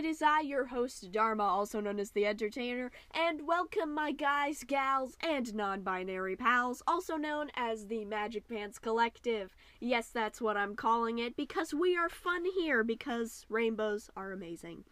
it is I, your host, Dharma, also known as the Entertainer, and welcome my guys, gals, and non binary pals, also known as the Magic Pants Collective. Yes, that's what I'm calling it, because we are fun here, because rainbows are amazing.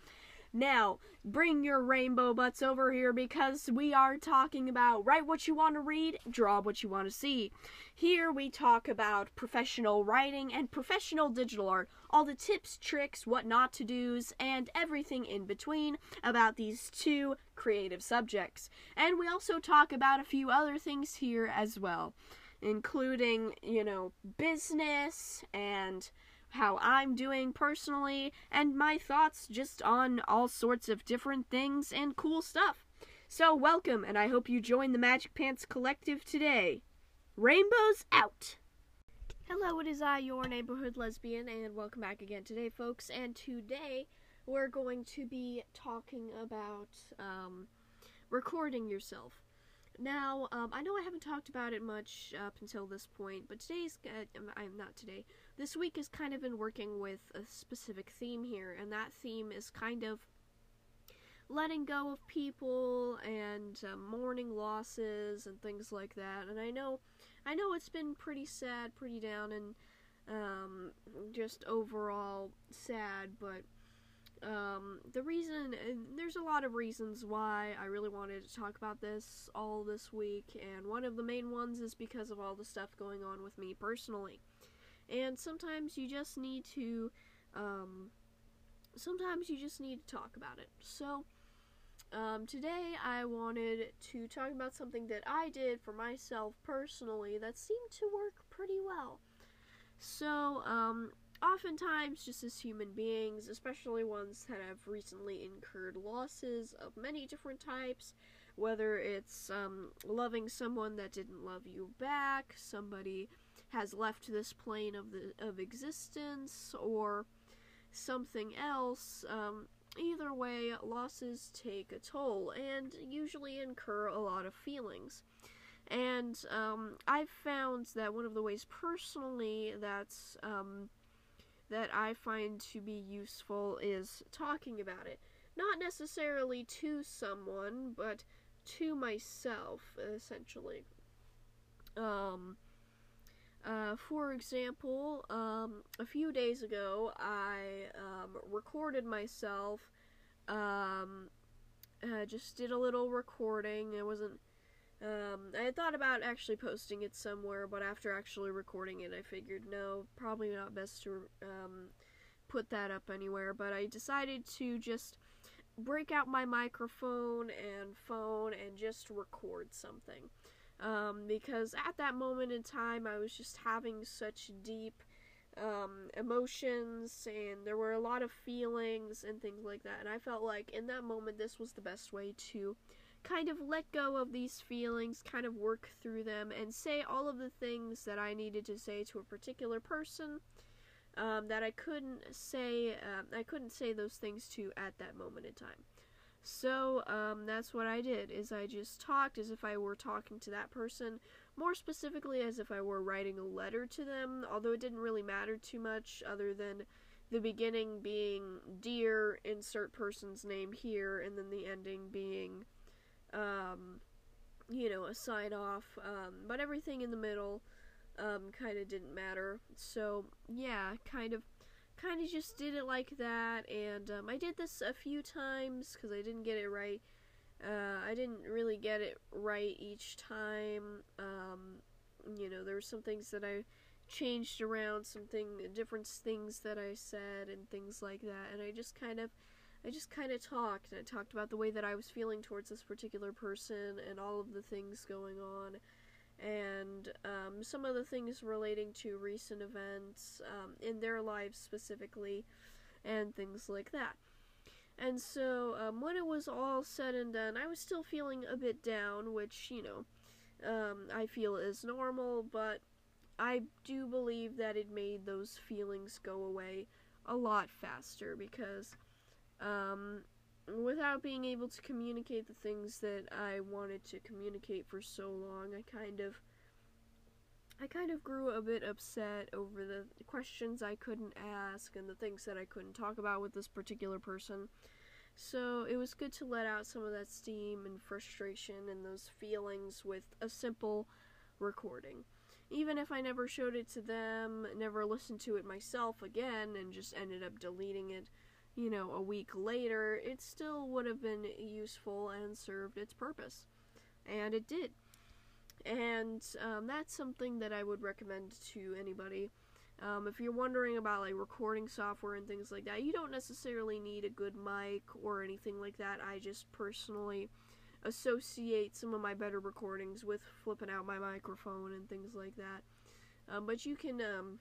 Now, bring your rainbow butts over here because we are talking about write what you want to read, draw what you want to see. Here we talk about professional writing and professional digital art, all the tips, tricks, what not to do's, and everything in between about these two creative subjects. And we also talk about a few other things here as well, including, you know, business and how I'm doing personally, and my thoughts just on all sorts of different things and cool stuff. So, welcome, and I hope you join the Magic Pants Collective today. Rainbows out! Hello, it is I, your neighborhood lesbian, and welcome back again today, folks. And today we're going to be talking about um, recording yourself. Now, um, I know I haven't talked about it much up until this point, but today's, uh, I'm not today, this week has kind of been working with a specific theme here, and that theme is kind of letting go of people and uh, mourning losses and things like that. And I know, I know it's been pretty sad, pretty down, and um, just overall sad, but um, the reason, there's a lot of reasons why I really wanted to talk about this all this week, and one of the main ones is because of all the stuff going on with me personally. And sometimes you just need to, um, sometimes you just need to talk about it. So, um, today I wanted to talk about something that I did for myself personally that seemed to work pretty well. So, um, oftentimes, just as human beings, especially ones that have recently incurred losses of many different types, whether it's um, loving someone that didn't love you back, somebody has left this plane of the of existence, or something else. Um, either way, losses take a toll and usually incur a lot of feelings. And um, I've found that one of the ways personally that's um, that I find to be useful is talking about it. Not necessarily to someone, but to myself, essentially. Um, uh, for example, um, a few days ago, I um, recorded myself. Um, uh, just did a little recording. It wasn't um, I had thought about actually posting it somewhere, but after actually recording it, I figured no, probably not best to um, put that up anywhere. But I decided to just break out my microphone and phone and just record something. Um, because at that moment in time, I was just having such deep um, emotions and there were a lot of feelings and things like that. And I felt like in that moment, this was the best way to kind of let go of these feelings, kind of work through them, and say all of the things that I needed to say to a particular person um, that I couldn't say. Uh, I couldn't say those things to at that moment in time. So um, that's what I did. Is I just talked as if I were talking to that person, more specifically as if I were writing a letter to them. Although it didn't really matter too much, other than the beginning being dear insert person's name here, and then the ending being um, you know, a sign off, um, but everything in the middle um, kind of didn't matter. So yeah, kind of, kind of just did it like that, and um, I did this a few times because I didn't get it right. Uh, I didn't really get it right each time. Um, you know, there were some things that I changed around, some something different things that I said, and things like that, and I just kind of I just kind of talked. And I talked about the way that I was feeling towards this particular person and all of the things going on, and um, some of the things relating to recent events um, in their lives specifically, and things like that. And so, um, when it was all said and done, I was still feeling a bit down, which, you know, um, I feel is normal, but I do believe that it made those feelings go away a lot faster because um, without being able to communicate the things that I wanted to communicate for so long, I kind of I kind of grew a bit upset over the questions I couldn't ask and the things that I couldn't talk about with this particular person. So it was good to let out some of that steam and frustration and those feelings with a simple recording. Even if I never showed it to them, never listened to it myself again, and just ended up deleting it, you know, a week later, it still would have been useful and served its purpose. And it did. And um, that's something that I would recommend to anybody um, if you're wondering about like recording software and things like that, you don't necessarily need a good mic or anything like that. I just personally associate some of my better recordings with flipping out my microphone and things like that. Um, but you can, um,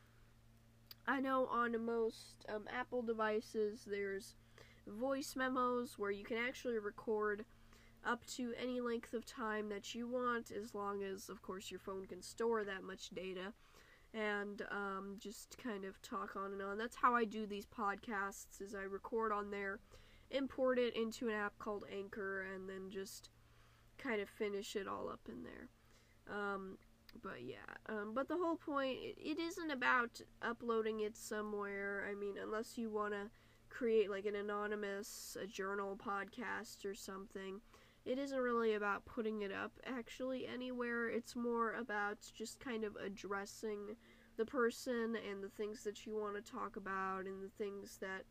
I know on most um, Apple devices, there's voice memos where you can actually record up to any length of time that you want, as long as, of course, your phone can store that much data and um, just kind of talk on and on. That's how I do these podcasts is I record on there, import it into an app called Anchor, and then just kind of finish it all up in there. Um, but yeah, um, but the whole point it, it isn't about uploading it somewhere. I mean, unless you want to create like an anonymous a journal podcast or something it isn't really about putting it up actually anywhere. It's more about just kind of addressing the person and the things that you want to talk about and the things that,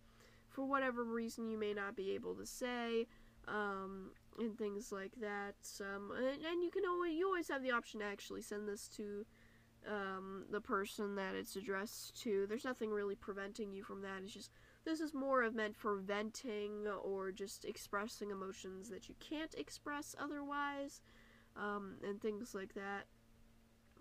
for whatever reason, you may not be able to say. Um, and things like that. Um, and, and, you can always you always have the option to actually send this to um, the person that it's addressed to. There's nothing really preventing you from that. It's just this is more of meant for venting or just expressing emotions that you can't express otherwise, um, and things like that.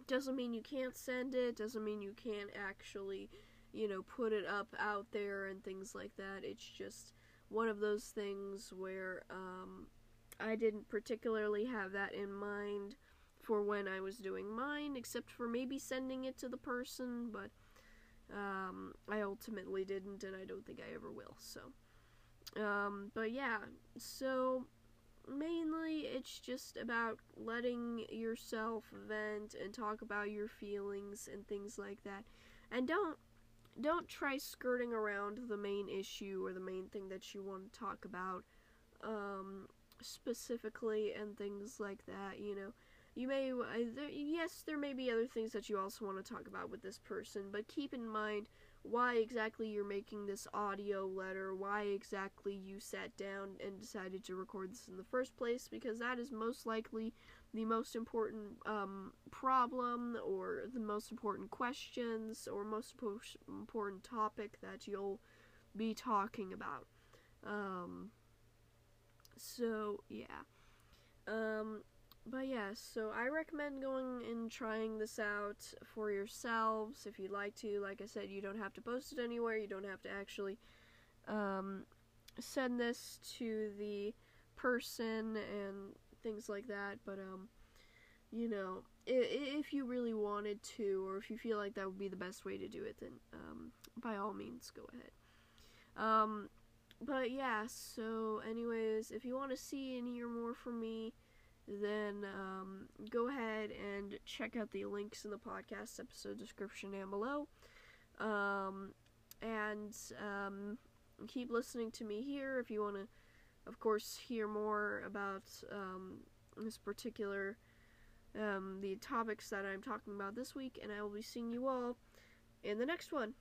Doesn't mean you can't send it, doesn't mean you can't actually, you know, put it up out there and things like that. It's just one of those things where um, I didn't particularly have that in mind for when I was doing mine, except for maybe sending it to the person, but um, I ultimately didn't, and I don't think I ever will. So, um, but yeah, so mainly it's just about letting yourself vent and talk about your feelings and things like that, and don't don't try skirting around the main issue or the main thing that you want to talk about um, specifically and things like that. You know, you may, uh, yes, there may be other things that you also want to talk about with this person, but keep in mind why exactly you're making this audio letter, why exactly you sat down and decided to record this in the first place, because that is most likely the most important um, problem or the most important questions or most important topic that you'll be talking about. Um, so, yeah. Um, but yeah, so I recommend going and trying this out for yourselves if you'd like to. Like I said, you don't have to post it anywhere. You don't have to actually um, send this to the person and things like that. But um, you know, if, if you really wanted to, or if you feel like that would be the best way to do it, then um, by all means, go ahead. Um, but yeah, so anyways, if you want to see and hear more from me then um, go ahead and check out the links in the podcast episode description down below. Um, and um, keep listening to me here if you want to, of course, hear more about um, this particular, um, the topics that I'm talking about this week. And I will be seeing you all in the next one.